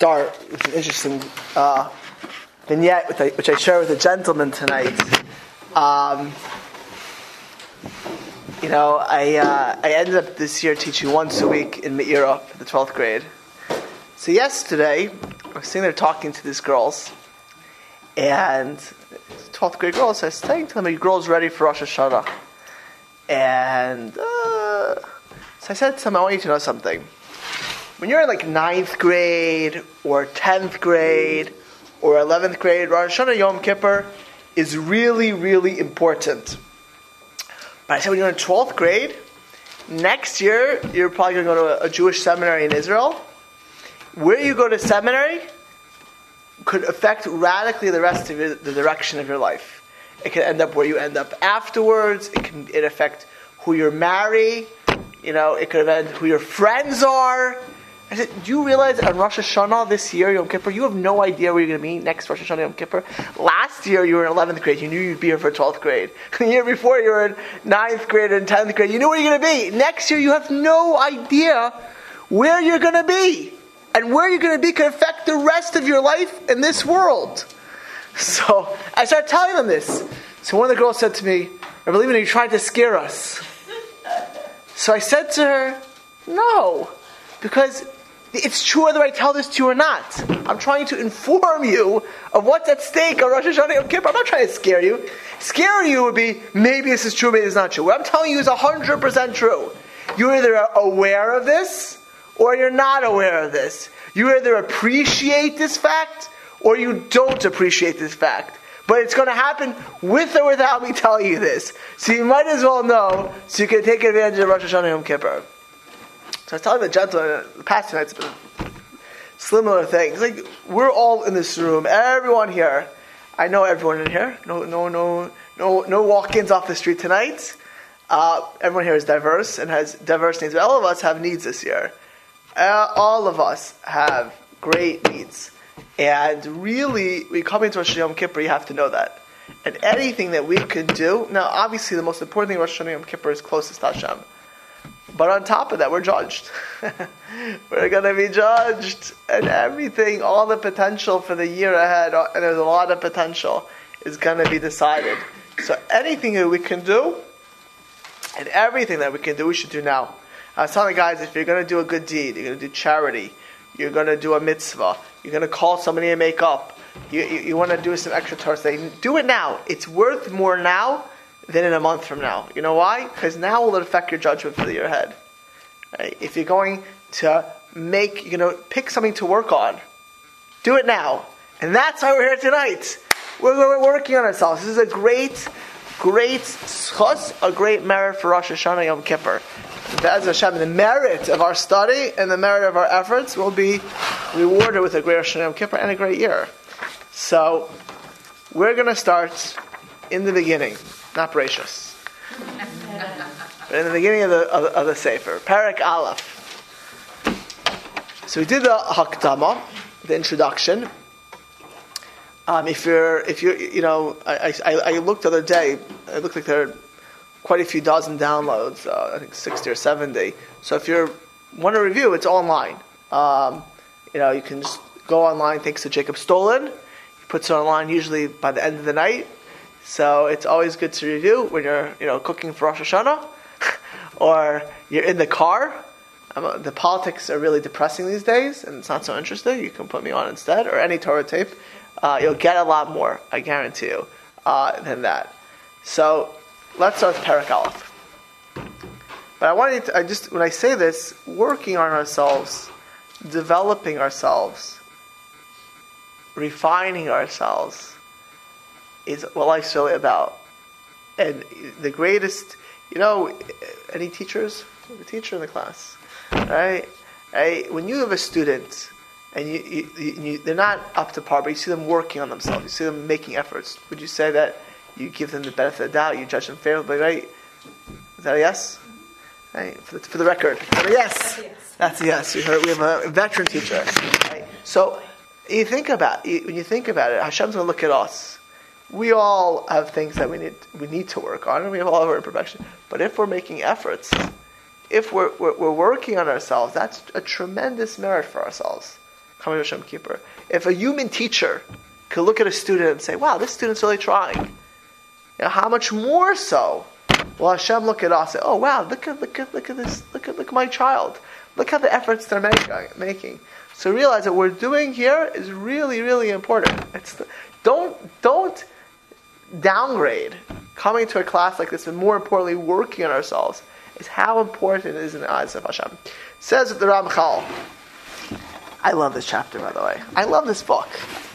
start with an interesting uh, vignette which I share with a gentleman tonight. Um, you know, I, uh, I ended up this year teaching once a week in Me'ira, for the 12th grade. So yesterday, I was sitting there talking to these girls, and 12th grade girls, I was saying to them, are you girls ready for Rosh Hashanah? And uh, so I said to them, I want you to know something. When you're in like ninth grade, or 10th grade, or 11th grade, Rosh Hashanah Yom Kippur is really, really important. But I said, when you're in 12th grade, next year, you're probably going to go to a Jewish seminary in Israel where you go to seminary could affect radically the rest of your, the direction of your life. It can end up where you end up afterwards. It can it affect who you marry. You know, it could affect who your friends are. I said, do you realize on Rosh Hashanah this year, Yom Kippur, you have no idea where you're going to be next Rosh Hashanah Yom Kippur? Last year you were in 11th grade, you knew you'd be here for 12th grade. The year before you were in 9th grade and 10th grade, you knew where you're going to be. Next year you have no idea where you're going to be and where you're going to be can affect the rest of your life in this world. So I started telling them this. So one of the girls said to me, I believe in you trying to scare us. So I said to her, No, because it's true whether I tell this to you or not. I'm trying to inform you of what's at stake on Rosh Hashanah Yom Kippur. I'm not trying to scare you. Scare you would be maybe this is true, maybe it's not true. What I'm telling you is 100% true. You're either aware of this or you're not aware of this. You either appreciate this fact or you don't appreciate this fact. But it's going to happen with or without me telling you this. So you might as well know so you can take advantage of Rosh Hashanah Yom Kippur. So I was telling the gentleman the past two nights similar things. Like we're all in this room, everyone here. I know everyone in here. No, no, no, no, no walk-ins off the street tonight. Uh, everyone here is diverse and has diverse needs. But all of us have needs this year. Uh, all of us have great needs. And really, we come into Rosh Yom Kippur, you have to know that. And anything that we can do, now obviously the most important thing Rosh Yom Kippur is closest to Hashem. But on top of that, we're judged. we're going to be judged. And everything, all the potential for the year ahead, uh, and there's a lot of potential, is going to be decided. So anything that we can do, and everything that we can do, we should do now. I was telling the guys, if you're going to do a good deed, you're going to do charity, you're going to do a mitzvah, you're going to call somebody and make up, you, you, you want to do some extra Torah, do it now. It's worth more now than in a month from now. You know why? Because now will it affect your judgment for the year ahead. Right? If you're going to make, you know, pick something to work on, do it now. And that's why we're here tonight. We're, we're working on ourselves. This is a great, great zechus, a great merit for Rosh Hashanah Yom Kippur. Be'ez Hashem, the merit of our study and the merit of our efforts will be rewarded with a great Rosh Hashanah Yom Kippur and a great year. So, we're going to start in the beginning, not gracious. But in the beginning of the, of, of the Sefer, Perek Aleph. So we did the Hakdama, the introduction. Um, if you're, if you, you know, I, I, I looked the other day. It looked like there are quite a few dozen downloads, uh, I think 60 or 70. So if you want to review, it's online. Um, you know, you can just go online thanks to Jacob Stolen. He puts it online usually by the end of the night. So it's always good to review when you're, you know, cooking for Rosh Hashanah or you're in the car. Um, the politics are really depressing these days, and it's not so interesting. You can put me on instead, or any Torah tape. Uh, you'll get a lot more, I guarantee you, uh, than that. So Let's start with Perek Aleph. But I wanted to, I just, when I say this, working on ourselves, developing ourselves, refining ourselves is what life's really about. And the greatest, you know, any teachers? A teacher in the class, right? right? When you have a student and you, you, you, they're not up to par, but you see them working on themselves, you see them making efforts, would you say that you give them the benefit of the doubt, you judge them favorably, right? Is that a yes? Right? For, the, for the record, yes? That's a yes. You heard, we have a veteran teacher. Right? So you think about when you think about it, Hashem's going to look at us. We all have things that we need we need to work on, and we have all of our imperfections. But if we're making efforts, if we're, we're, we're working on ourselves, that's a tremendous merit for ourselves. coming to Kippur. If a human teacher could look at a student and say, wow, this student's really trying, you know, how much more so will Hashem look at us and say, oh wow, look at, look at, look at this, look at, look at my child. Look at the efforts they're uh, making. So realize that what we're doing here is really, really important. It's the, don't, don't downgrade coming to a class like this and more importantly working on ourselves is how important it is in the eyes of Hashem. Says the Ramchal. I love this chapter, by the way. I love this book.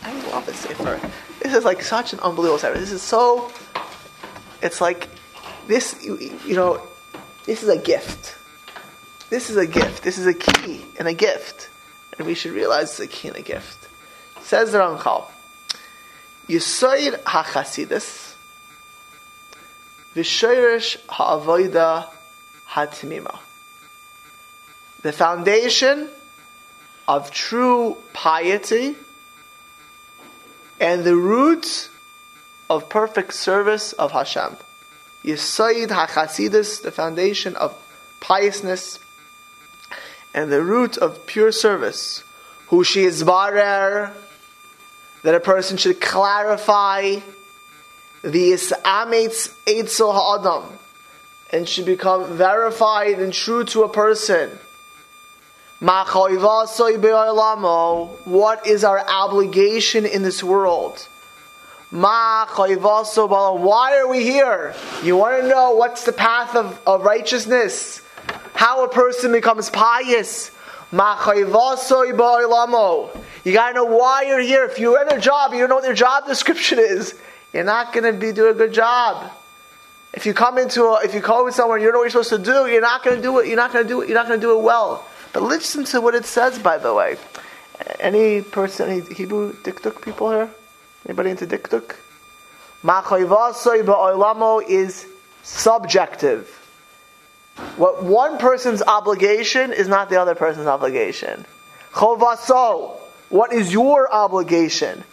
I love this Sefer. This is like such an unbelievable Sefer. This is so. It's like this. You, you know, this is a gift. This is a gift. This is a key and a gift, and we should realize it's a key and a gift. Says the Ramchal. Yisoid HaChasidus V'shoirish Ha'avoida Hatimima. The foundation of true piety and the root of perfect service of Hashem. Yisoid HaChasidus, the foundation of piousness and the root of pure service. Who she that a person should clarify the Isametz Eitzel Ha'adam and should become verified and true to a person. What is our obligation in this world? Why are we here? You want to know what's the path of, of righteousness? How a person becomes pious? You gotta know why you're here. If you're in a job, you don't know what your job description is. You're not gonna be do a good job. If you come into a, if you come somewhere and you don't know what you're supposed to do, you're not gonna do it. You're not gonna do it. You're not gonna do it well. But listen to what it says, by the way. Any person, any Hebrew dikduk people here? Anybody into dikduk? is subjective. What one person's obligation is not the other person's obligation. Chovaso, what is your obligation?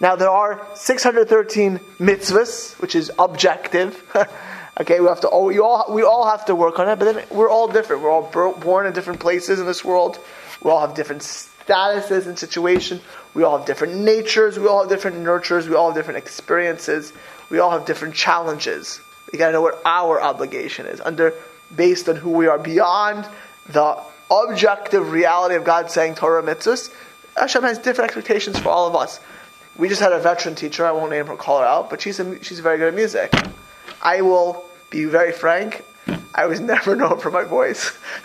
Now there are 613 mitzvahs, which is objective. okay, we have to all, we all we all have to work on it, but then we're all different. We're all born in different places in this world. We all have different statuses and situations. We all have different natures. We all have different nurtures. We all have different experiences. We all have different challenges. We got to know what our obligation is under based on who we are beyond the objective reality of God saying Torah mitzvahs. Hashem has different expectations for all of us. We just had a veteran teacher, I won't name her, call her out, but she's, a, she's very good at music. I will be very frank, I was never known for my voice.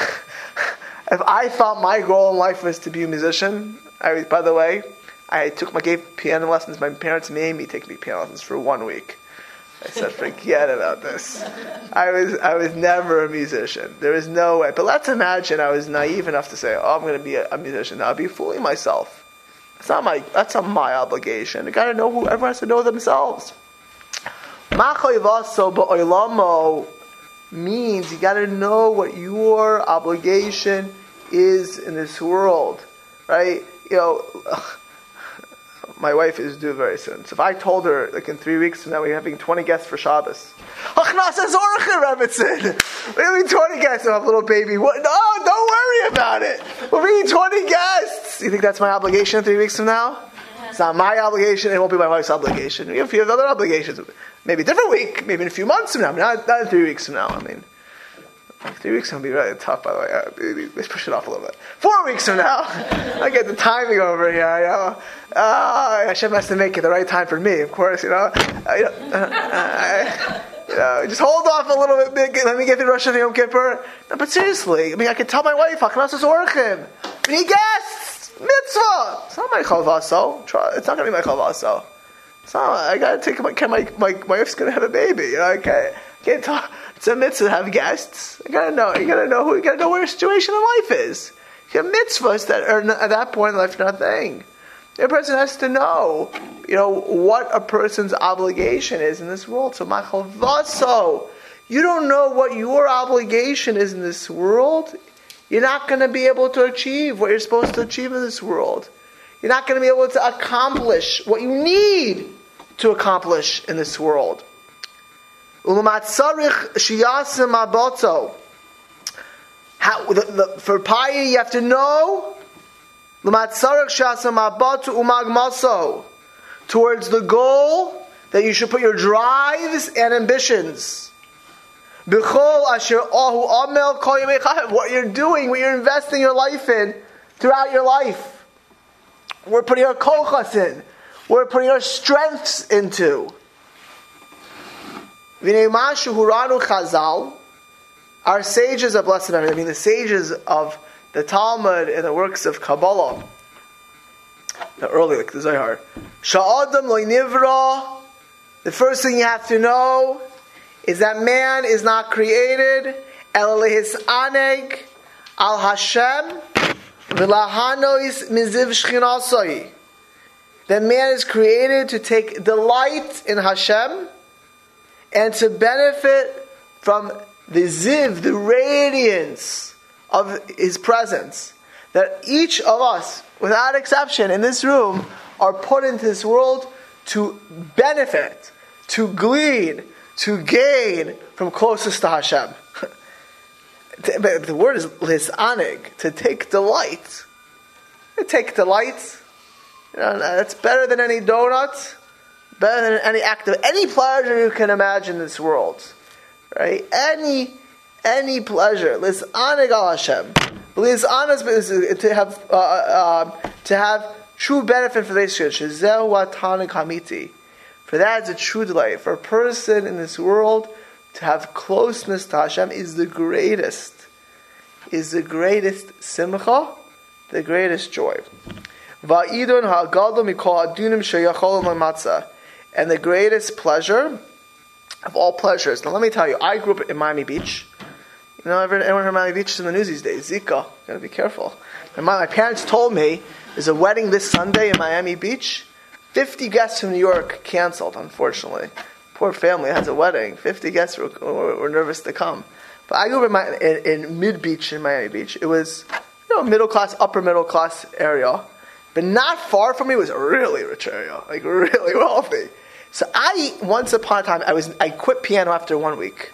if I thought my goal in life was to be a musician, I, by the way, I took my gave piano lessons. My parents made me take piano lessons for one week. I said, forget about this. I was, I was never a musician. There is no way. But let's imagine I was naive enough to say, oh, I'm going to be a, a musician. I'll be fooling myself. That's not my, that's not my obligation. You got to know who, everyone has to know themselves. means you got to know what your obligation is in this world, right? You know, my wife is due very soon. So if I told her, like in three weeks from now, we're having 20 guests for Shabbos. We're having 20 guests. I have a little baby. What? No, don't worry about it. We're bringing 20 guests. You think that's my obligation three weeks from now? It's not my obligation. It won't be my wife's obligation. We have a few other obligations. Maybe a different week. Maybe in a few months from now. Not, not in three weeks from now. I mean, Three weeks to be really tough, by the way. Uh, let's push it off a little bit. Four weeks from now, I get the timing over here. You know, uh, Hashem has to make it the right time for me, of course. You know, uh, you, know uh, you know, just hold off a little bit. Let me get the Rosh Hashanah Yom Kippur. No, but seriously, I mean, I can tell my wife, "Haknas orchim." We need guests. Mitzvah. It's not my chovaso. It's not to be my chovaso. So I got to take my, my, my, my wife's to have a baby. You know, I can't, can't talk. It's a mitzvah to have guests. You gotta know. You gotta know who. You gotta know where your situation in life is. You have mitzvahs that are at that point in life nothing. A person has to know, you know, what a person's obligation is in this world. So machalvaso, you don't know what your obligation is in this world. You're not going to be able to achieve what you're supposed to achieve in this world. You're not going to be able to accomplish what you need to accomplish in this world. How, the, the, for piety, you have to know Towards the goal that you should put your drives and ambitions. What you're doing, what you're investing your life in throughout your life. We're putting our kochas in. We're putting our strengths into. Vinayumashu Huranu Khazal, our sages of blessed memory, I mean the sages of the Talmud and the works of Kabbalah, the early, like the Zohar. Sha'adam nivra. The first thing you have to know is that man is not created el aneg al Hashem v'lahanois miziv shchinasoi. That man is created to take delight in Hashem and to benefit from the ziv, the radiance of His presence. That each of us, without exception, in this room, are put into this world to benefit, to glean, to gain from closest to Hashem. the word is lisanig, to take delight. To take delight. You know, that's better than any donut, better than any act of any pleasure you can imagine in this world. Right? Any any pleasure. Lisanig al Hashem. Lisanig is to have uh, uh, to have true benefit for this hamiti. For that is a true delight. For a person in this world to have closeness to Hashem is the greatest, is the greatest simcha, the greatest joy. And the greatest pleasure of all pleasures. Now let me tell you, I grew up in Miami Beach. You know, everyone heard Miami Beach is in the news these days. Zika. Gotta be careful. My, my parents told me there's a wedding this Sunday in Miami Beach 50 guests from New York canceled, unfortunately. Poor family has a wedding. 50 guests were, were, were nervous to come. But I grew up in, my, in, in Mid Beach, in Miami Beach. It was, you know, middle class, upper middle class area. But not far from me was a really rich area, like really wealthy. So I, once upon a time, I was, I quit piano after one week.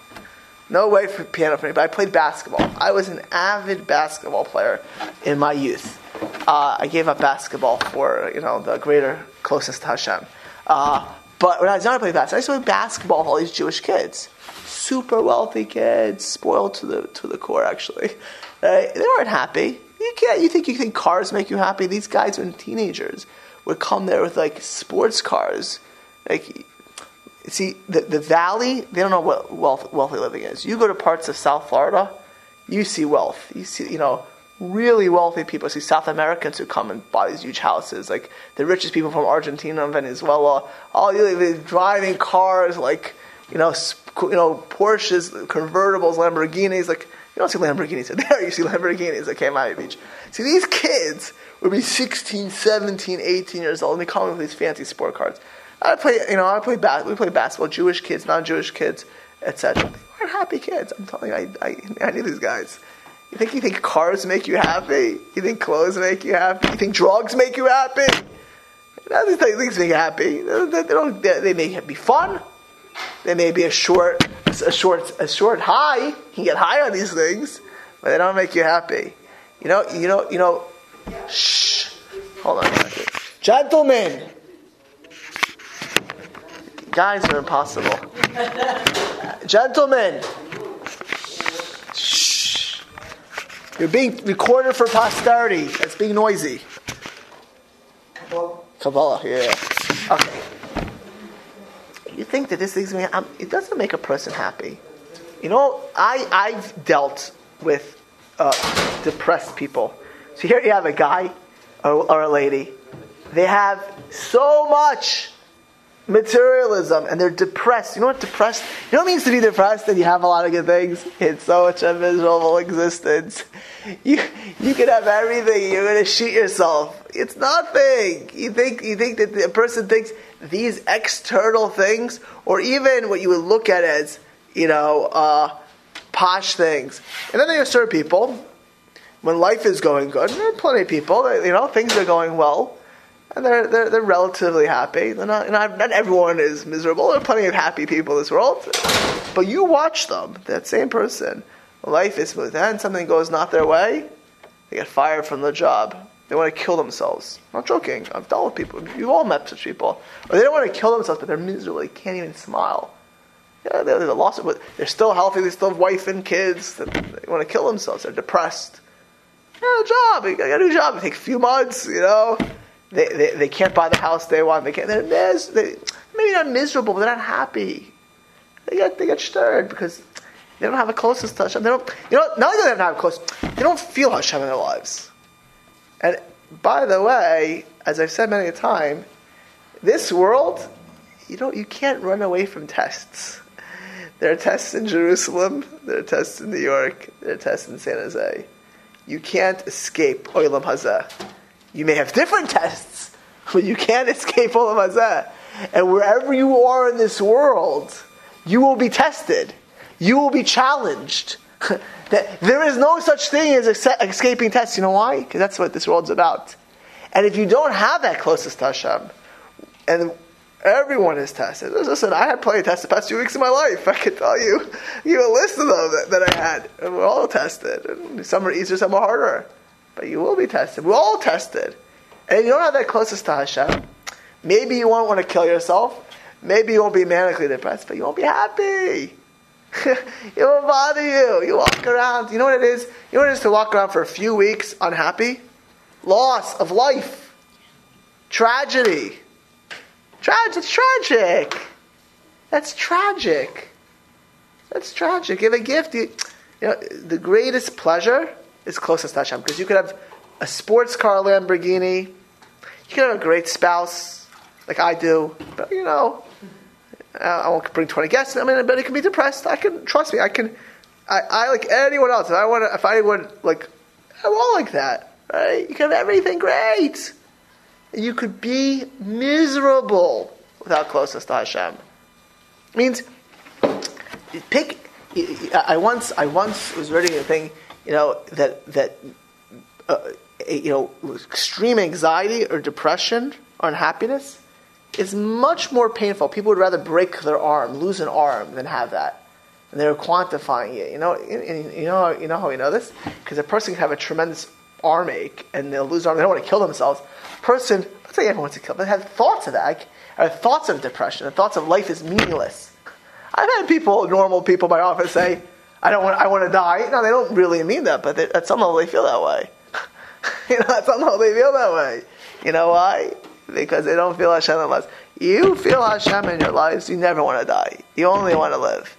No way for piano for me, but I played basketball. I was an avid basketball player in my youth. Uh, I gave up basketball for you know the greater closest to Hashem. Uh, but when I was I played basketball. I used to play basketball with all these Jewish kids, super wealthy kids, spoiled to the to the core. Actually, they weren't happy. You can't. You think you think cars make you happy? These guys, when teenagers, would come there with like sports cars. Like, see, the the valley. They don't know what wealth, wealthy living is. You go to parts of South Florida, you see wealth. You see, you know really wealthy people. See South Americans who come and buy these huge houses, like the richest people from Argentina and Venezuela, all you driving cars like you know, you know Porsches, convertibles, Lamborghinis. Like you don't see Lamborghinis there, you see Lamborghinis at Miami Beach. See these kids would be 16, 17, 18 years old, and they come with these fancy sport cars. I play, you know, I play we play basketball. Jewish kids, non-Jewish kids, etc. They are happy kids. I'm telling you, I, I, I knew these guys. You think you think cars make you happy? You think clothes make you happy? You think drugs make you happy? None of these things make you happy. They, don't, they may be fun. They may be a short, a short, a short high. You can get high on these things, but they don't make you happy. You know, you know, you know. Shh. Hold on gentlemen. Guys are impossible. Gentlemen. shh. You're being recorded for posterity. It's being noisy. Kabbalah, yeah. Okay. You think that this thing's um, it doesn't make a person happy. You know, I I've dealt with uh, depressed people. So here you have a guy or, or a lady. They have so much materialism and they're depressed. You know what depressed? You know what means to be depressed and you have a lot of good things? It's so much a miserable existence. You you can have everything, you're gonna shoot yourself. It's nothing. You think you think that the person thinks these external things, or even what you would look at as, you know, uh, posh things. And then there are certain people, when life is going good, And there are plenty of people, you know, things are going well and they're, they're, they're relatively happy. They're not, not, not everyone is miserable. There are plenty of happy people in this world. But you watch them, that same person. Life is smooth. And something goes not their way, they get fired from the job. they want to kill themselves. I'm not joking. I've dealt with people. You've all met such people. Or they don't want to kill themselves, but they're miserable. They can't even smile. Yeah, they're, they're lost, but they're still healthy. They still have wife and kids. They want to kill themselves. They're depressed. Yeah, a job. You got a new job. It takes a few months. You know, they, they, they can't buy the house they want. They can't. They're mis- they, maybe not miserable, but they're not happy. They get they get stirred because they don't have a closest to Hashem. They don't. You know, not only do they not have a close, they don't feel Hashem in their lives. And by the way, as I've said many a time, this world, you don't, you can't run away from tests. There are tests in Jerusalem, there are tests in New York, there are tests in San Jose. You can't escape Olam Hazeh. You may have different tests, but you can't escape Olam Hazeh. And wherever you are in this world, you will be tested. You will be challenged. there is no such thing as escaping tests. You know why? Because that's what this world's about. And if you don't have that closest to Hashem, and everyone is tested. Listen, I had plenty of tests the past few weeks of my life. I can tell you, you a list of them that, that I had. And we're all tested. And some are easier, some are harder. But you will be tested. We're all tested. And if you don't have that closest to Hashem, maybe you won't want to kill yourself. Maybe you won't be manically depressed, but you won't be happy. it will bother you. You walk around. You know what it is? You know what it is to walk around for a few weeks unhappy? Loss of life. Tragedy. Tragic. tragic. That's tragic. That's tragic. Give a gift. You, you know, the greatest pleasure is closest to Hashem because you could have a sports car Lamborghini. You could have a great spouse, like I do. But you know, uh, I won't bring 20 guests. I mean, but it can be depressed. I can, trust me, I can, I, I like anyone else. If I want to, if I would, like, I want like that, right? You can have everything great. You could be miserable without closeness to Hashem. It means, pick, I once, I once was reading a thing, you know, that, that, uh, you know, extreme anxiety or depression or unhappiness is much more painful. People would rather break their arm, lose an arm, than have that. And they're quantifying it. You know, you know, you know how we know this? Because a person can have a tremendous arm ache and they'll lose arm. They don't want to kill themselves. Person, let's say everyone wants to kill, but have thoughts of that, or thoughts of depression, and thoughts of life is meaningless. I've had people, normal people, in my office say, "I don't want, I want to die." No, they don't really mean that, but they, at some level they feel that way. you know, at some level they feel that way. You know why? because they don't feel Hashem unless you feel Hashem in your lives. You never want to die. You only want to live.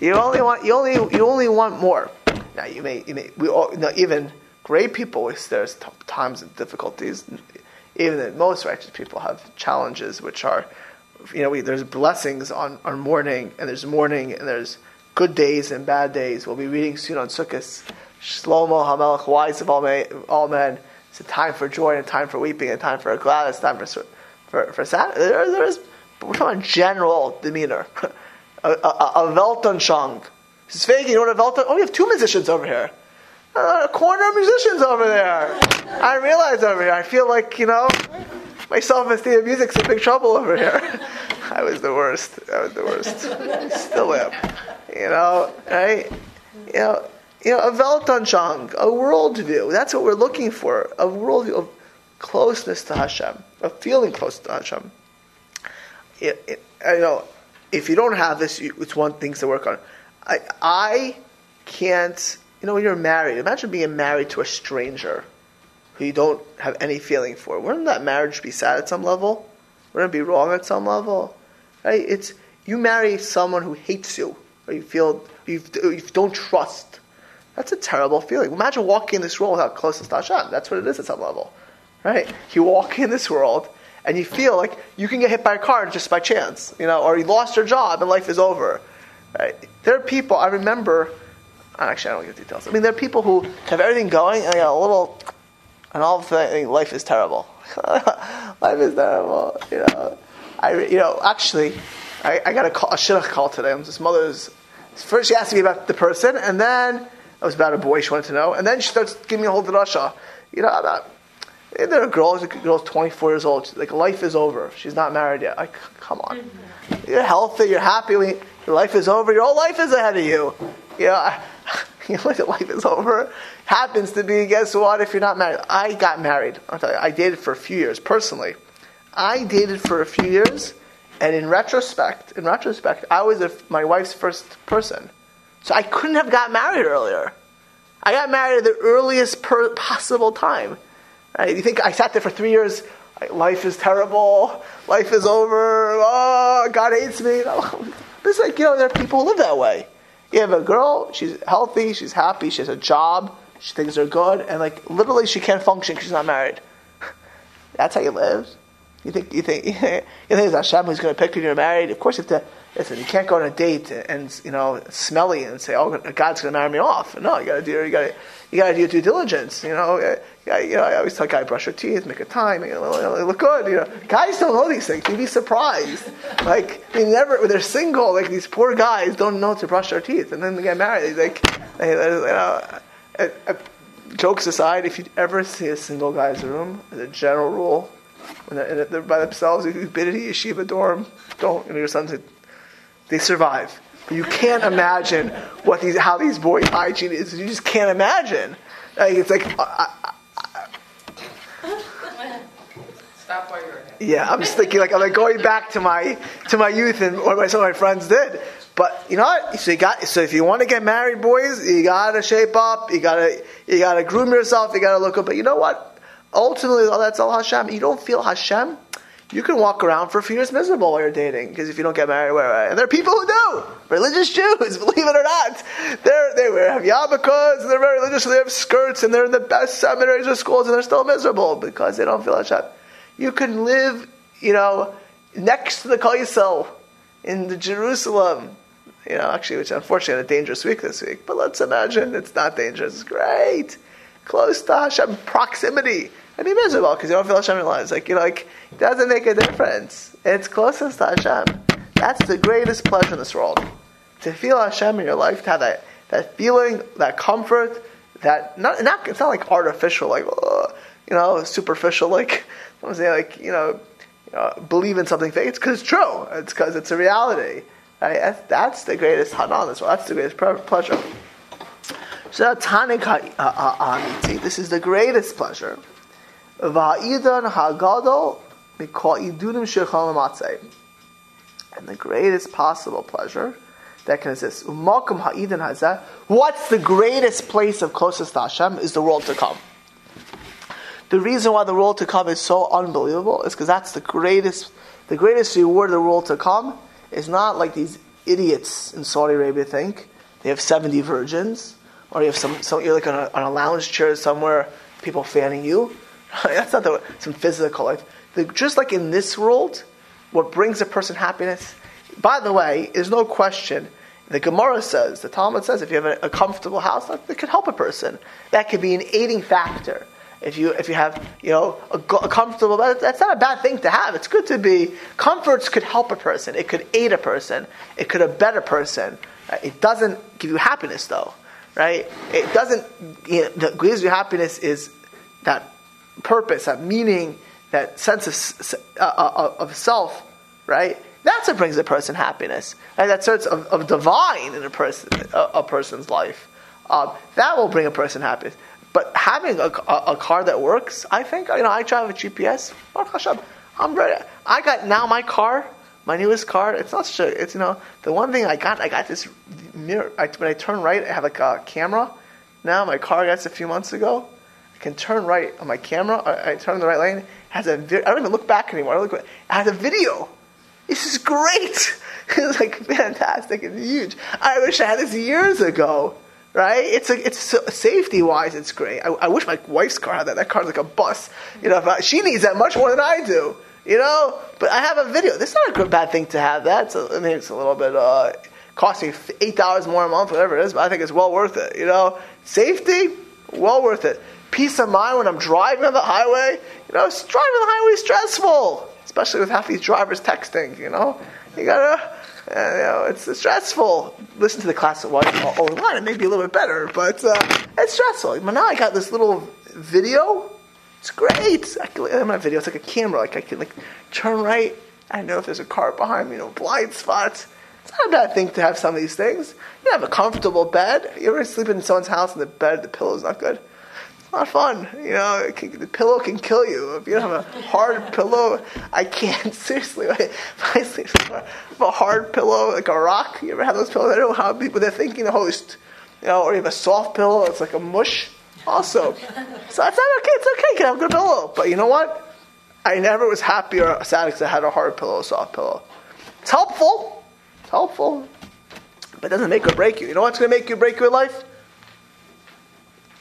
You only want you only you only want more. Now you may you may we all, you know, even great people there's times and difficulties. Even the most righteous people have challenges, which are you know we, there's blessings on on mourning and there's mourning and there's good days and bad days. We'll be reading soon on Sukkot. Shlomo Hamelech, wise of all, men, all men it's a time for joy and a time for weeping and a time for gladness, time for for, for sadness. There, there is, we're talking general demeanor. a, a, a Weltanschauung. You know what a Weltan? Oh, we have two musicians over here. Uh, a corner of musicians over there. I realize over here. I feel like you know, my self-esteem of music's in big trouble over here. I was the worst. I was the worst. Still am. You know, right? You know you know, a Weltanschauung, a worldview. That's what we're looking for. A worldview of closeness to Hashem, of feeling close to Hashem. You know, if you don't have this, it's one thing to work on. I, I can't, you know, when you're married, imagine being married to a stranger who you don't have any feeling for. Wouldn't that marriage be sad at some level? Wouldn't it be wrong at some level? Right? It's, you marry someone who hates you, or you feel, you, you don't trust that's a terrible feeling. Imagine walking in this world without closeness to Hashem. That's what it is at some level. Right? You walk in this world and you feel like you can get hit by a car just by chance, you know, or you lost your job and life is over. Right? There are people, I remember, actually, I don't give details. I mean, there are people who have everything going and a little, and all of a sudden, life is terrible. life is terrible, you know. I, you know, actually, I, I got a, call, a shidduch call today. This mother's, first she asked me about the person, and then it was about a boy she wanted to know. And then she starts giving me a whole drasha. You know, about, there are girls, a girl's 24 years old. She's like, life is over. She's not married yet. Like, come on. Mm-hmm. You're healthy, you're happy, your life is over, your whole life is ahead of you. You know, I, you know, life is over. Happens to be, guess what? If you're not married, I got married. I'll tell you, I dated for a few years personally. I dated for a few years, and in retrospect, in retrospect, I was a, my wife's first person. So I couldn't have got married earlier. I got married at the earliest per- possible time. Right? You think I sat there for three years? Life is terrible. Life is over. Oh, God hates me. It's like you know, there are people who live that way. You have a girl. She's healthy. She's happy. She has a job. She thinks they're good, and like literally, she can't function because she's not married. That's how you live. You think you think you think it's Hashem who's going to pick you? You're married. Of course, you have to listen. You can't go on a date and you know smelly and say, "Oh, God's going to marry me off." No, you got to do you got to you got to do due diligence. You know, gotta, you know. I always tell guys, brush your teeth, make a time, you know, look good. You know, guys don't know these things. You'd be surprised. Like they never, when they're single, like these poor guys don't know to brush their teeth, and then they get married. They like, they, you know. Jokes aside, if you ever see a single guy's room, as a general rule, when they're, by themselves, if you've been in a yeshiva dorm, don't, you know, your sons, they survive. But you can't imagine what these, how these boys' hygiene is. You just can't imagine. Like, it's like, Stop while you're ahead. Yeah, I'm just thinking like I'm like going back to my to my youth and what my, some of my friends did. But you know what? So you got so if you want to get married, boys, you gotta shape up. You gotta you gotta groom yourself. You gotta look up. But you know what? Ultimately, all that's all Hashem. You don't feel Hashem. You can walk around for a few years miserable while you're dating because if you don't get married, where and there are people who do. Religious Jews, believe it or not, they're, they have yarmulkes and they're very religious. They have skirts and they're in the best seminaries or schools and they're still miserable because they don't feel Hashem. You can live, you know, next to the Kosel in the Jerusalem you know, actually, which unfortunately a dangerous week this week. But let's imagine it's not dangerous. It's great. Close to Hashem, proximity. I mean, miserable because you don't feel Hashem in your lives. Like, you know, like, it doesn't make a difference. It's closest to Hashem. That's the greatest pleasure in this world. To feel Hashem in your life, to have that, that feeling, that comfort, that, not, not it's not like artificial, like, uh, you know, superficial, like, I'm saying, like, you know, know, believe in something fake. It's because it's true. It's because it's a reality. Right? That's, that's the greatest hana in this world. That's the greatest pleasure. So tanik ha'amiti. Uh, uh, uh, this is the greatest pleasure. Va'idan hagadol idunim And the greatest possible pleasure that can exist. Umakum ha'idan hazeh. What's the greatest place of closest to Hashem is the world to come. The reason why the world to come is so unbelievable is because that's the greatest, the greatest reward of the world to come is not like these idiots in Saudi Arabia think. They have 70 virgins, or you have some, some you're like on a, on a lounge chair somewhere, people fanning you. That's not the, some physical life. The, just like in this world, what brings a person happiness, by the way, there's no question. The Gemara says, the Talmud says, if you have a, a comfortable house, that, that could help a person. That could be an aiding factor if you if you have you know a, a comfortable that's not a bad thing to have. It's good to be comforts could help a person. It could aid a person. It could a person. Uh, it doesn't give you happiness though, right? It doesn't. You know, that gives you happiness is that purpose, that meaning, that sense of uh, uh, of self, right? That's what brings a person happiness. Right? That sense of, of divine in a person a, a person's life. Uh, that will bring a person happiness. But having a, a, a, car that works, I think, you know, I drive a GPS. I'm ready. I got now my car, my newest car. It's not such a, it's, you know, the one thing I got, I got this mirror. I, when I turn right, I have like a camera. Now my car got a few months ago. I can turn right on my camera. I, I turn in the right lane. It has a, I don't even look back anymore. I look, it has a video. This is great. it's like fantastic. It's huge. I wish I had this years ago right? It's a, it's safety wise, it's great. I, I, wish my wife's car had that. That car's like a bus. You know, I, she needs that much more than I do. You know, but I have a video. This is not a good bad thing to have that. So I mean, it's a little bit uh, costing eight dollars more a month, whatever it is. But I think it's well worth it. You know, safety, well worth it. Peace of mind when I'm driving on the highway. You know, driving on the highway is stressful, especially with half these drivers texting. You know, you gotta uh, you know, it's, stressful. Listen to the class at oh, online, it may be a little bit better, but uh, it's stressful. But now I got this little video. It's great. I can, I'm a video. It's like a camera. Like I can like turn right. I know if there's a car behind me. You know, blind spots. It's not a bad thing to have some of these things. You have a comfortable bed. You ever sleep in someone's house and the bed, the pillow's not good? It's not fun. You know, can, the pillow can kill you. If you don't have a hard pillow, I can't. Seriously, if I sleep with a hard pillow, like a rock, you ever have those pillows? I don't know how people, they're thinking the host. You know, or you have a soft pillow, it's like a mush also. So it's not okay, it's okay, can have a good pillow. But you know what? I never was happy or sad because I had a hard pillow, a soft pillow. It's helpful. It's helpful. But it doesn't make or break you. You know what's going to make you break your life?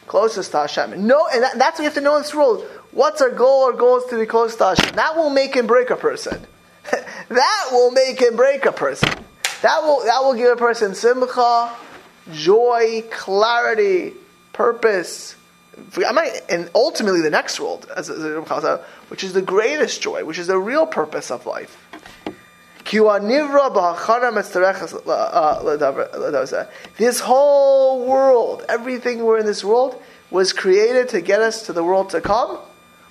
Closest to Hashem. No, and that, that's what you have to know in this world. What's our goal? Our goal is to be close to Hashem. That will make and break a person. that will make and break a person. That will, that will give a person simcha, joy, clarity, purpose. And ultimately the next world, which is the greatest joy, which is the real purpose of life. Uh, uh, this whole world, everything we're in this world, was created to get us to the world to come,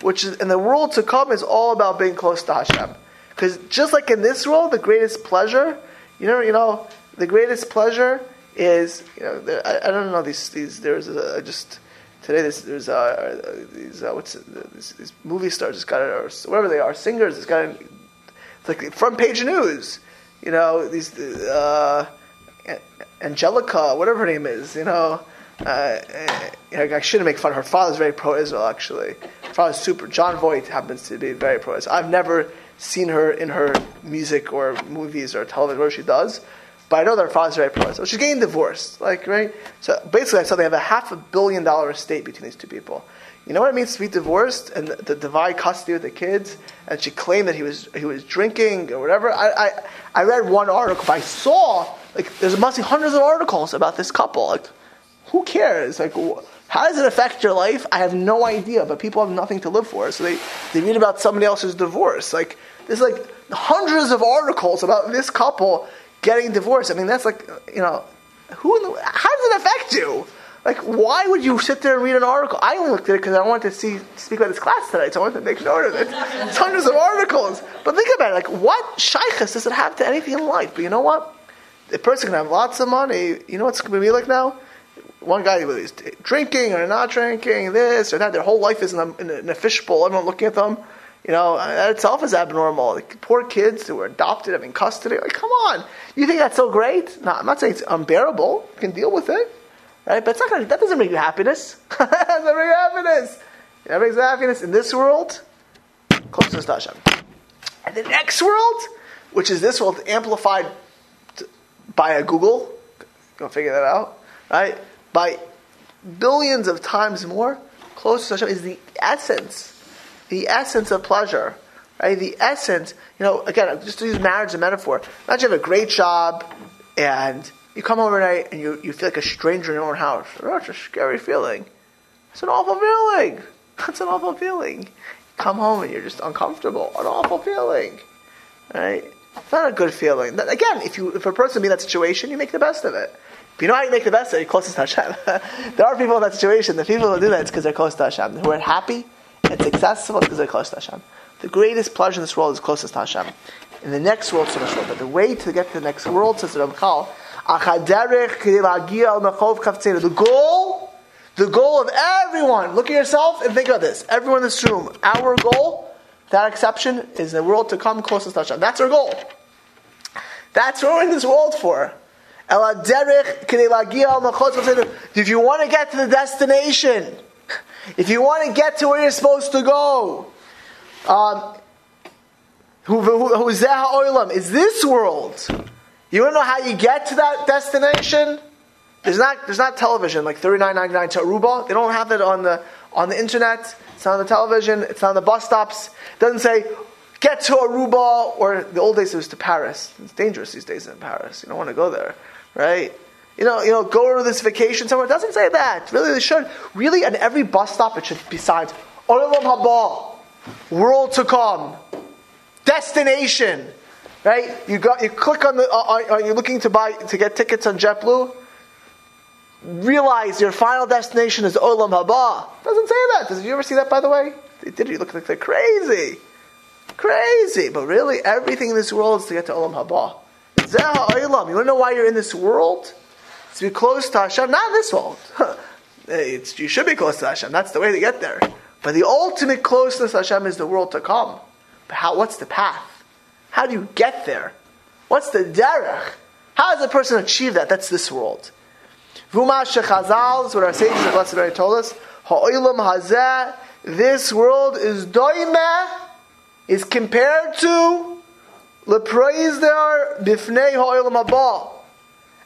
which is, and the world to come is all about being close to Hashem. Because just like in this world, the greatest pleasure, you know, you know, the greatest pleasure is, you know, there, I, I, don't know these these. There's a, just today there's there's uh, these uh, what's these, these, movie stars just got it or whatever they are singers. It's got it's like front page news. You know these uh, Angelica, whatever her name is. You know. Uh, know, I shouldn't make fun. Of her father's very pro-Israel, actually. Her father's super. Jon Voight happens to be very pro-Israel. I've never seen her in her music or movies or television, whatever she does. But I know their father's very pro. So she's getting divorced, like right. So basically, I saw they have a half a billion dollar estate between these two people. You know what it means to be divorced and the divide custody with the kids? And she claimed that he was he was drinking or whatever. I, I, I read one article. I saw like there's must be hundreds of articles about this couple. Like, who cares? Like, how does it affect your life? I have no idea. But people have nothing to live for, so they they read about somebody else's divorce. Like, there's like hundreds of articles about this couple getting divorced. I mean, that's like, you know, who? The, how does it affect you? Like, why would you sit there and read an article? I only looked at it because I wanted to see speak about this class tonight, so I wanted to make note of it. It's hundreds of articles. But think about it, like, what shaykhs does it have to anything in life? But you know what? The person can have lots of money. You know what's going to be like now? One guy he's drinking or not drinking, this or that. Their whole life is in a, in a fishbowl. Everyone looking at them. You know, that itself is abnormal. Like, poor kids who were adopted, having custody. Like, come on. You think that's so great? No, I'm not saying it's unbearable. You can deal with it. Right? But it's not gonna, that doesn't bring you happiness. that doesn't bring you happiness. That brings happiness in this world, closest to Hashem. And the next world, which is this world amplified by a googol, go figure that out, right? By billions of times more, closest to Hashem is the essence the essence of pleasure, right? The essence, you know, again, just to use marriage as a metaphor. Imagine you have a great job and you come overnight and you, you feel like a stranger in your own house. Oh, that's a scary feeling. It's an awful feeling. That's an awful feeling. Come home and you're just uncomfortable. An awful feeling, right? It's not a good feeling. Again, if you if a person be in that situation, you make the best of it. If you know how you make the best of it, you're closest to Hashem. there are people in that situation. The people who do that, it's because they're close to Hashem. Who are happy it's successful because they're close to Hashem. The greatest pleasure in this world is closest to Hashem. In the next world, so much more. But the way to get to the next world, says Ramchal, the goal, the goal of everyone, look at yourself and think about this. Everyone in this room, our goal, that exception, is the world to come closest to Hashem. That's our goal. That's what we're in this world for. If you want to get to the destination, if you want to get to where you're supposed to go, um, is this world. You want to know how you get to that destination? There's not, there's not television like 39.99 to Aruba. They don't have it on the, on the internet. It's not on the television. It's not on the bus stops. It doesn't say, get to Aruba, or the old days it was to Paris. It's dangerous these days in Paris. You don't want to go there, right? you know, you know, go to this vacation somewhere. It doesn't say that. Really, they should. Really, at every bus stop, it should be signed Olam haba, world to come, destination. Right? You got. You click on the. Uh, are, are you looking to buy to get tickets on JetBlue? Realize your final destination is Olam haba. Doesn't say that. Did you ever see that? By the way, did. You look like they're crazy, crazy. But really, everything in this world is to get to Olam haba. Zeh ha'olam. You want to know why you're in this world? To be close to Hashem, not in this world. It's, you should be close to Hashem. That's the way to get there. But the ultimate closeness to Hashem is the world to come. But how, what's the path? How do you get there? What's the derech? How does a person achieve that? That's this world. Vuma shechazal is what our sages of Blessed Mary told us. Ha'olam hazeh. This world is doime, is compared to lepraise there bifnei ha'olam haba.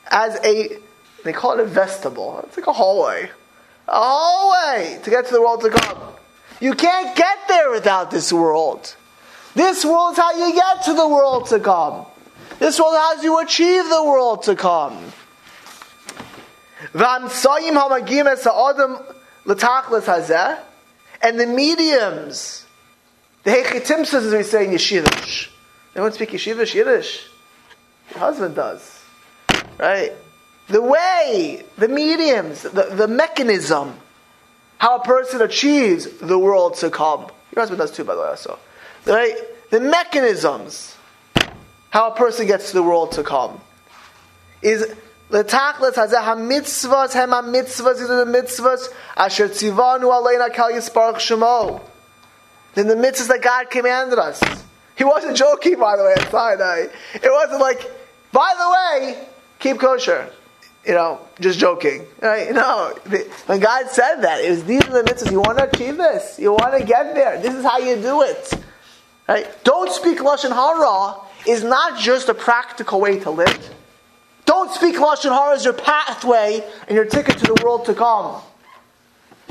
As a, they call it a vestibule. It's like a hallway. A hallway to get to the world to come. You can't get there without this world. This world is how you get to the world to come. This world has you achieve the world to come. And the mediums, the hechitimsas, as we say in Yeshivish. Anyone speak Yeshivish? Yiddish? Your husband does. Right? The way, the mediums, the, the mechanism, how a person achieves the world to come. Your husband does too, by the way, also. Right? The mechanisms, how a person gets to the world to come, is Letachlis hazeh hamitzvahs hem hamitzvahs these are the mitzvahs asher tzivanu aleina kal yisparach shemo. Then the mitzvahs that God commanded us. He wasn't joking, by the way, at Sinai. It wasn't like, by the way, keep kosher. You know, just joking. Right? No. When God said that, it was these are the mitzvahs. You want to achieve this. You want to get there. This is how you do it. Right? Don't speak Lashon Hara is not just a practical way to live. Don't speak Lashon Hara as your pathway and your ticket to the world to come.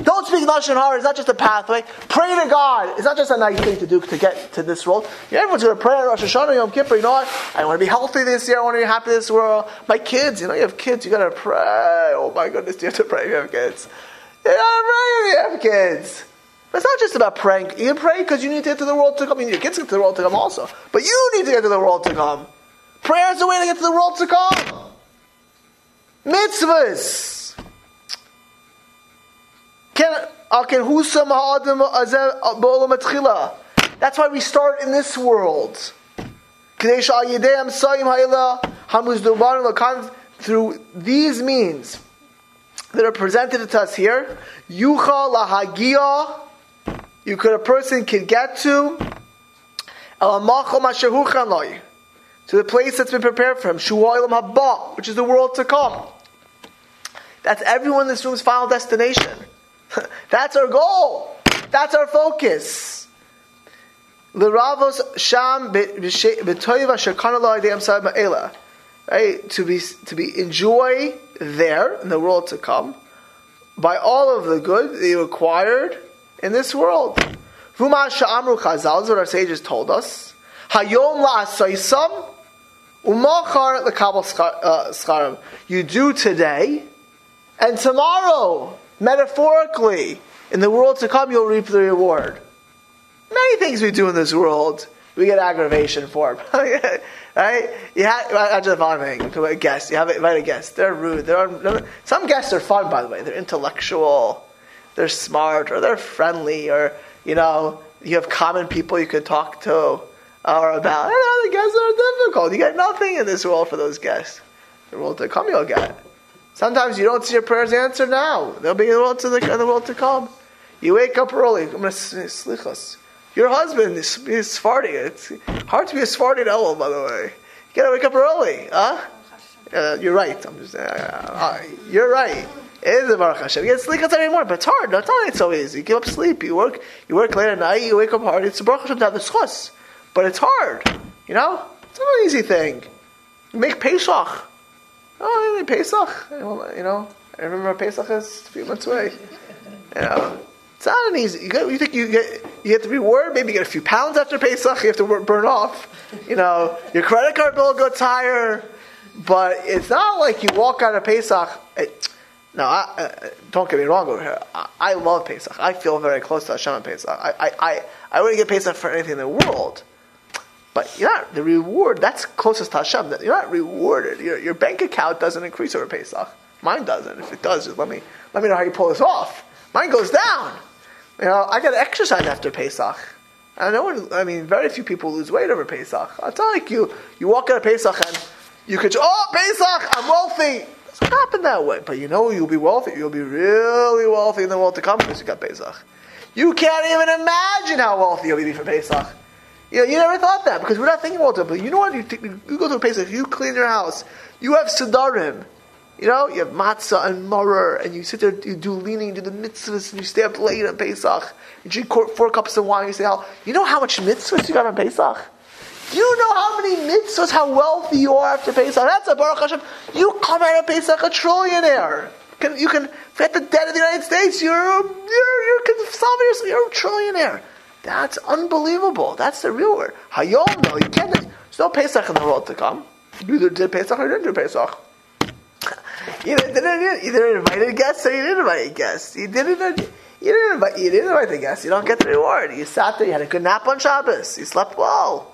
Don't speak Lashon Hara. It's not just a pathway. Pray to God. It's not just a nice thing to do to get to this world. Everyone's going to pray at Rosh Hashanah, Yom Kippur. You know what? I want to be healthy this year. I want to be happy this world. My kids, you know, you have kids. You got to pray. Oh my goodness, you have to pray if you have kids. You got to pray if you have kids. But it's not just about praying. You pray because you need to get to the world to come. You need your kids get to the world to come also. But you need to get to the world to come. Prayer is the way to get to the world to come. Mitzvahs. That's why we start in this world. Through these means that are presented to us here, you could a person could get to to the place that's been prepared for him, which is the world to come. That's everyone in this room's final destination. That's our goal. That's our focus. Right? To be, to be enjoy there in the world to come by all of the good that you acquired in this world. Vuma sha'amru chazal is what our sages told us. Hayom umachar. Uh, you do today and tomorrow Metaphorically, in the world to come, you'll reap the reward. Many things we do in this world, we get aggravation for. right? You have, imagine the thing. A guest. You have invite a guest. They're rude. They're, some guests are fun, by the way. They're intellectual. They're smart, or they're friendly, or you know, you have common people you can talk to uh, or about. And other guests are difficult. You get nothing in this world for those guests. The world to come, you'll get. Sometimes you don't see your prayers answered now. They'll be in the world to, the, the world to come. You wake up early. I'm going to. Your husband is, is Sephardi. It's hard to be a Sephardi Elul, by the way. You got to wake up early, huh? Uh, you're right. I'm just. Uh, uh, you're right. It is a Baruch Hashem. You get slichas every morning, but it's hard. Not it's so easy. You give up sleep. You work. You work late at night. You wake up hard. It's a Baruch Hashem to have the but it's hard. You know, it's not an easy thing. You make Pesach. Oh, Pesach. You know, I remember Pesach is a few months away. You know, it's not an easy. You, get, you think you get you get the reward? Maybe you get a few pounds after Pesach. You have to burn off. You know, your credit card bill goes higher. But it's not like you walk out of Pesach. It, no, I, uh, don't get me wrong over here. I, I, love Pesach. I feel very close to Hashem on Pesach. I, I, I, I wouldn't get Pesach for anything in the world. But you're not the reward. That's closest to Hashem. You're not rewarded. Your, your bank account doesn't increase over Pesach. Mine doesn't. If it does, just let me let me know how you pull this off. Mine goes down. You know, I got to exercise after Pesach. I know. I mean, very few people lose weight over Pesach. It's not like you you walk out of Pesach and You could, oh, Pesach, I'm wealthy. It doesn't happen that way. But you know you'll be wealthy. You'll be really wealthy in the world to come because you got Pesach. You can't even imagine how wealthy you'll be for Pesach. You, know, you never thought that because we're not thinking about it. But you know what? You, t- you go to a Pesach, you clean your house, you have Sidarim. You know, you have matzah and maror, and you sit there, you do leaning, you do the mitzvahs, and you stay up late on Pesach. You drink four cups of wine, you say, oh, you know how much mitzvahs you got on Pesach? You know how many mitzvahs, how wealthy you are after Pesach? That's a Baruch Hashem. You come out of Pesach a trillionaire. Can, you can, at the debt of the United States, you're, you're, you're, you're, you're a trillionaire. That's unbelievable. That's the real word. Hayom, no, you can't, there's no Pesach in the world to come. You either did Pesach or you didn't do Pesach. You didn't, either invited guests or you didn't invite guests. You didn't, you didn't invite, you didn't invite the guests. You don't get the reward. You sat there, you had a good nap on Shabbos. You slept well.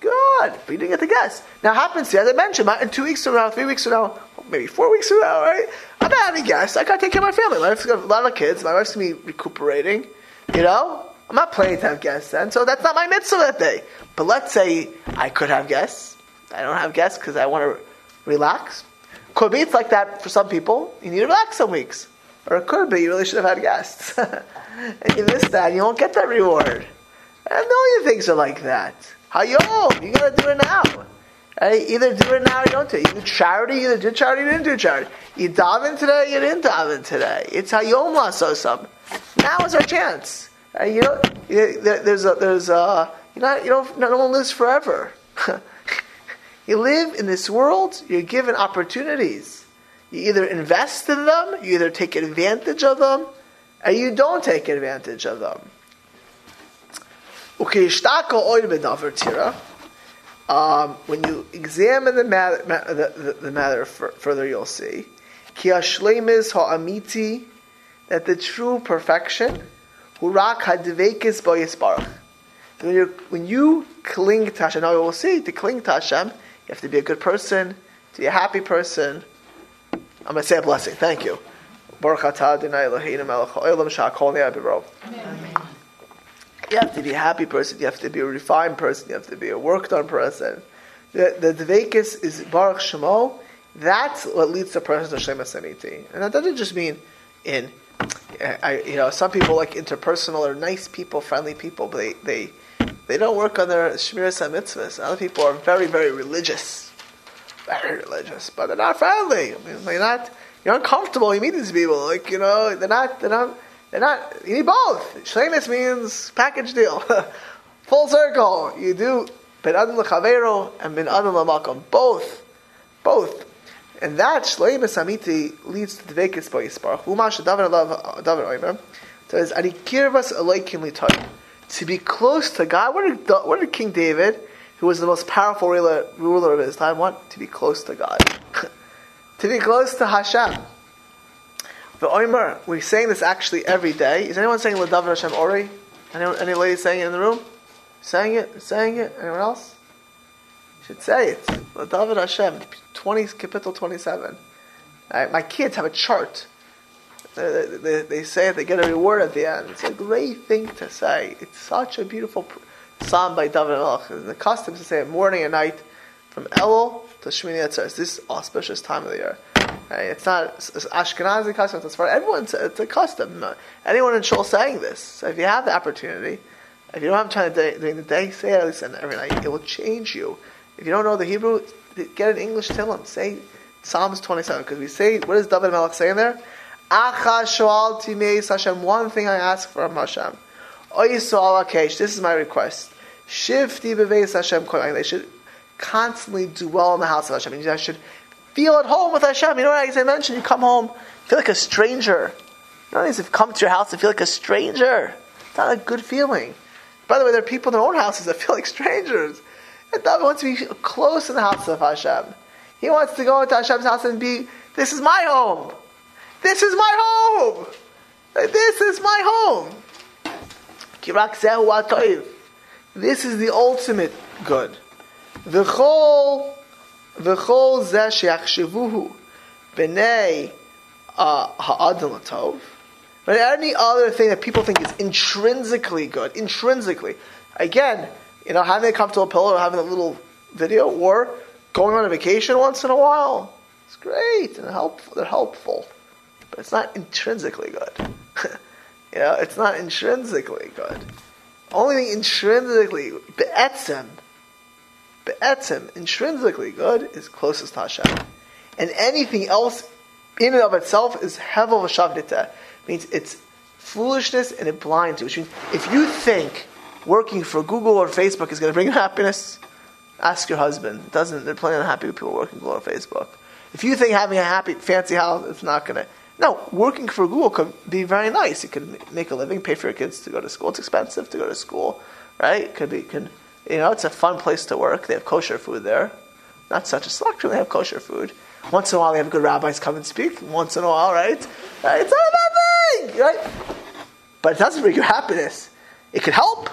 Good, but you didn't get the guests. Now, happens to, as I mentioned, in two weeks from now, three weeks from now, maybe four weeks from now, right? I'm not having guests. I gotta take care of my family. My wife's got a lot of kids. My wife's gonna be recuperating. You know, I'm not planning to have guests then, so that's not my mitzvah that day. But let's say I could have guests. I don't have guests because I want to relax. Could be it's like that for some people. You need to relax some weeks. Or it could be you really should have had guests. and you missed that, and you won't get that reward. And million things are like that. Hayom, you gotta do it now. Right? Either do it now or don't do it. You do charity, you either did charity, you didn't do charity. You daven today, you didn't daven today. It's hayom lasosam. Now is our chance. Right? You know, there's a, there's a, you know, you don't, no one lives forever. you live in this world, you're given opportunities. You either invest in them, you either take advantage of them, or you don't take advantage of them. Um, when you examine the matter, the, the, the matter further, you'll see ha'amiti that the true perfection hurak hadvekis boyisbarach. When you when you cling to Hashem, now we will see to cling to Hashem, you have to be a good person, to be a happy person. I'm going to say a blessing. Thank you. Baruch atah Adonai Eloheinu melech. You have to be a happy person. You have to be a refined person. You have to be a worked on person. The the is baruch shemo. That's what leads to a person to Shem Samiti. And that doesn't just mean in, I, you know, some people like interpersonal or nice people, friendly people, but they, they, they don't work on their Shmiras and mitzvahs. Other people are very, very religious. Very religious, but they're not friendly. I mean, they're not, you're uncomfortable. You meet these people, like, you know, they're not, they're not, they're not, you need both. Shlemis means package deal. Full circle. You do ben adam lechavero and ben adam lamakom. Both. Both. And that shleimus amiti leads to dvekis by yisparach. Umash davar alav davar oimer. Says ani kirvas aleikim litoy. To be close to God. What did, what did King David, who was the most powerful ruler, ruler of his time, want? To be close to God. to be close to Hashem. The Omer, we're saying this actually every day. Is anyone saying Ladav Hashem Ori? Anyone, any lady saying it in the room? Saying it? Saying it? Anyone else? Should say it. Ladav Hashem, 20, capital 27. Right, my kids have a chart. They, they, they, say it, they get a reward at the end. It's a great thing to say. It's such a beautiful psalm by David Melech. The custom to say it morning and night from Elul to Shmini Atzeres. This auspicious time of the year. It's not it's Ashkenazi custom. It's for everyone. It's, it's a custom. Anyone in Shul saying this. So if you have the opportunity, if you don't have time during the day, say it at least every night. It will change you. If you don't know the Hebrew, get an English Tehillim. Say Psalms 27 because we say what does David Melech say in there? Hashem. One thing I ask from Hashem. This is my request. Shifti beveis Hashem. They should constantly do well in the house of Hashem. I should feel at home with Hashem. You know what? I mentioned, you come home, feel like a stranger. You know, what if you come to your house and feel like a stranger, it's not a good feeling. By the way, there are people in their own houses that feel like strangers. And David wants to be close in the house of Hashem. He wants to go into Hashem's house and be, this is my home. This is my home. This is my home. This is the ultimate good. The whole V'chol zeh she'achshevuhu b'nei uh, ha'adam latov. But any other thing that people think is intrinsically good, intrinsically, again, you know, having a comfortable pillow having a little video, or going on a vacation once in a while, it's great and helpful. They're helpful, but it's not intrinsically good. you know, it's not intrinsically good. Only thing intrinsically be'etzem, be'etzem, intrinsically good is closest to Hashem, and anything else in and of itself is hevel v'shavdita. Means it's foolishness and it blinds you. Which means if you think working for Google or Facebook is going to bring you happiness, ask your husband. It doesn't. They're plenty unhappy with people working for Google or Facebook. If you think having a happy, fancy house, is not going to. No, working for Google could be very nice. You could make a living, pay for your kids to go to school. It's expensive to go to school, right? It could be, could, you know, it's a fun place to work. They have kosher food there. Not such a selection. They have kosher food. Once in a while, they have good rabbis come and speak. Once in a while, right? right? It's not a bad thing, right? But it doesn't bring you happiness. It could help.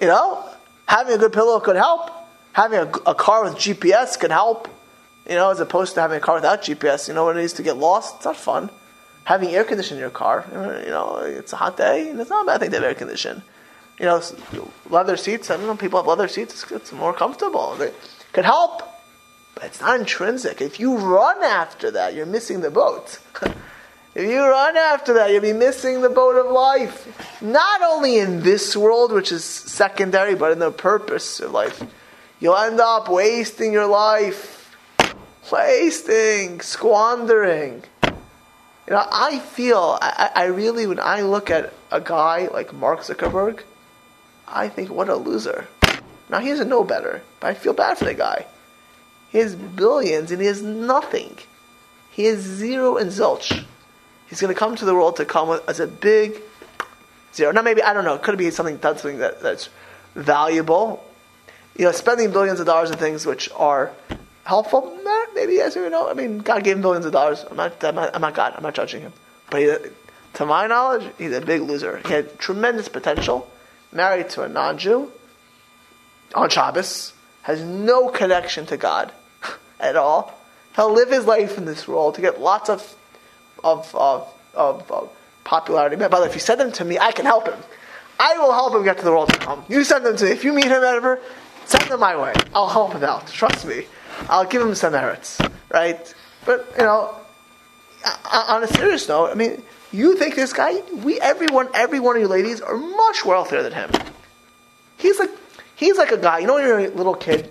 You know, having a good pillow could help. Having a, a car with GPS could help. You know, as opposed to having a car without GPS. You know, when it is to get lost, it's not fun. Having air conditioning in your car, you know, it's a hot day, and it's not a bad thing to have air conditioning. You know, leather seats. I don't know. People have leather seats. It's, it's more comfortable. It could help, but it's not intrinsic. If you run after that, you're missing the boat. If you run after that, you'll be missing the boat of life. Not only in this world, which is secondary, but in the purpose of life. You'll end up wasting your life. Wasting, squandering. You know, I feel, I, I really, when I look at a guy like Mark Zuckerberg, I think, what a loser. Now, he doesn't know better, but I feel bad for the guy. He has billions and he has nothing. He has zero and zilch. He's going to come to the world to come as a big zero. Now, maybe, I don't know, it could be something, something that, that's valuable. You know, spending billions of dollars on things which are helpful, maybe, as you know, I mean, God gave him billions of dollars. I'm not, I'm not, I'm not God, I'm not judging him. But he, to my knowledge, he's a big loser. He had tremendous potential, married to a non Jew on Shabbos, has no connection to God at all. He'll live his life in this world to get lots of of, of, of, of popularity. Way, if you send them to me, I can help him. I will help him get to the world to come. You send them to me. If you meet him ever, send them my way. I'll help him out. Trust me. I'll give him some merits, right? But you know, on a serious note, I mean, you think this guy? We everyone, every one of you ladies are much wealthier than him. He's like, he's like a guy. You know, when you're a little kid,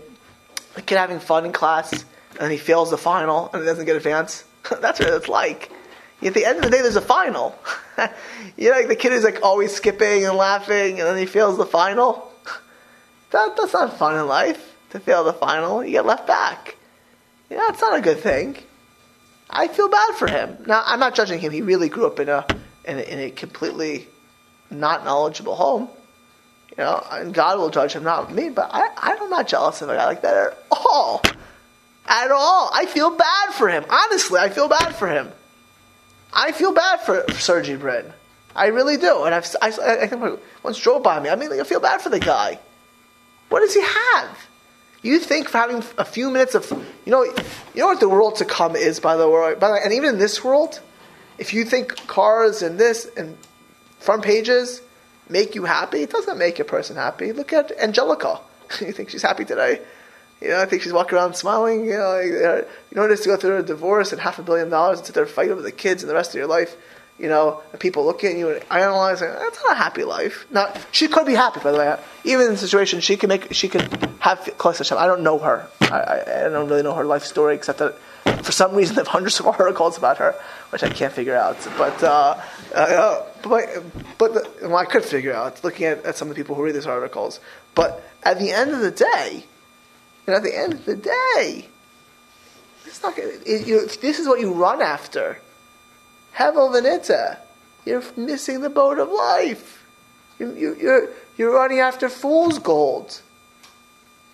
a kid having fun in class, and he fails the final and he doesn't get advance. That's what it's like. At the end of the day, there's a final. you know, like the kid is like always skipping and laughing, and then he fails the final. That, that's not fun in life to fail the final. You get left back. Yeah, it's not a good thing. I feel bad for him. Now, I'm not judging him. He really grew up in a in a, in a completely not knowledgeable home. You know, and God will judge him, not me. But I, I'm not jealous of a guy like that at all. At all. I feel bad for him. Honestly, I feel bad for him. I feel bad for, Sergey Brin. I really do. And I've, I, I think once drove by me. I mean, like, I feel bad for the guy. What does he have? You think for having a few minutes of, you know, you know what the world to come is, by the way. By the way, and even in this world, if you think cars and this and front pages make you happy, it doesn't make a person happy. Look at Angelica. you think she's happy today? You know, I think she's walking around smiling. You know, you know, just to go through a divorce and half a billion dollars and sit there fighting with the kids and the rest of your life. You know, and people looking at you and analyzing. That's not a happy life. Now, she could be happy, by the way. Even in the situation, she can make, she could have close to. I don't know her. I, I, don't really know her life story, except that for some reason, there have hundreds of articles about her, which I can't figure out. But, uh, uh, but, but the, well, I could figure out looking at, at some of the people who read these articles. But at the end of the day, and at the end of the day, it's not it, you, this is what you run after. Hevel Venita. You're missing the boat of life. You, you, you're, you're running after fool's gold.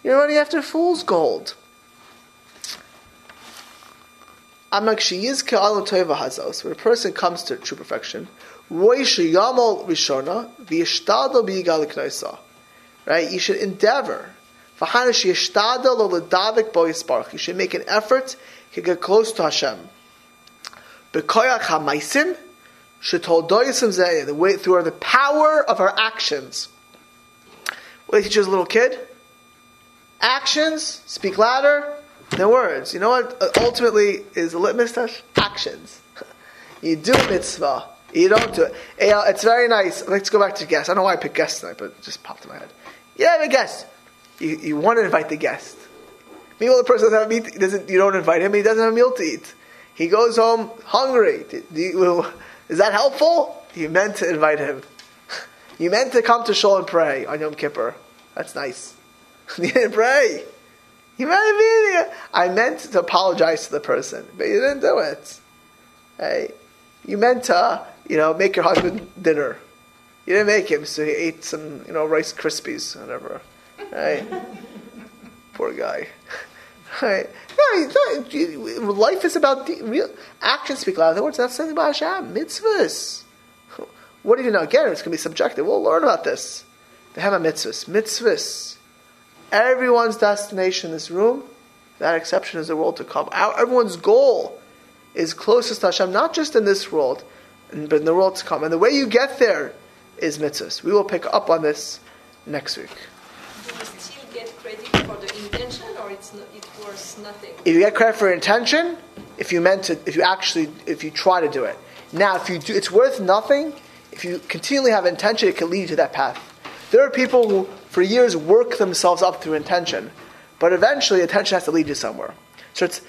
You're running after fool's gold. When a person comes to true perfection, Right? You should endeavor you should make an effort to get close to Hashem. The way through the power of our actions. What did he teach as a little kid? Actions speak louder than words. You know what uh, ultimately is a litmus test? Actions. You do a mitzvah, you don't do it. It's very nice. Let's go back to guests. I don't know why I picked guests tonight, but it just popped in my head. You have a guest. You, you want to invite the guest. Meanwhile, the person doesn't have a meat, doesn't, you don't invite him, he doesn't have a meal to eat. He goes home hungry. You, is that helpful? You meant to invite him. You meant to come to shul and pray on Yom Kippur. That's nice. you didn't pray. You might have been I meant to apologize to the person, but you didn't do it. Hey, you meant to, you know, make your husband dinner. You didn't make him, so he ate some, you know, Rice Krispies, whatever. Hey, poor guy. Right. No, life is about the real actions speak louder than words. That's something about Hashem. Mitzvahs. What do you know? Again, it's going to be subjective. We'll learn about this. The Hema mitzvahs. Mitzvahs. Everyone's destination in this room, that exception is the world to come. Our, everyone's goal is closest to Hashem, not just in this world, but in the world to come. And the way you get there is mitzvahs. We will pick up on this next week. Nothing? If you get credit for intention, if you meant to, if you actually, if you try to do it. Now, if you do, it's worth nothing. If you continually have intention, it can lead you to that path. There are people who, for years, work themselves up through intention, but eventually, intention has to lead you somewhere. So it's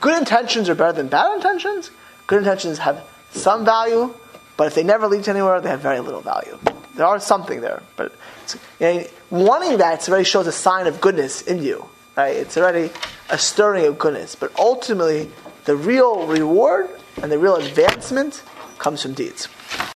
good intentions are better than bad intentions. Good intentions have some value, but if they never lead to anywhere, they have very little value. There are something there, but you know, wanting that already shows a sign of goodness in you. Right? It's already a stirring of goodness. But ultimately, the real reward and the real advancement comes from deeds.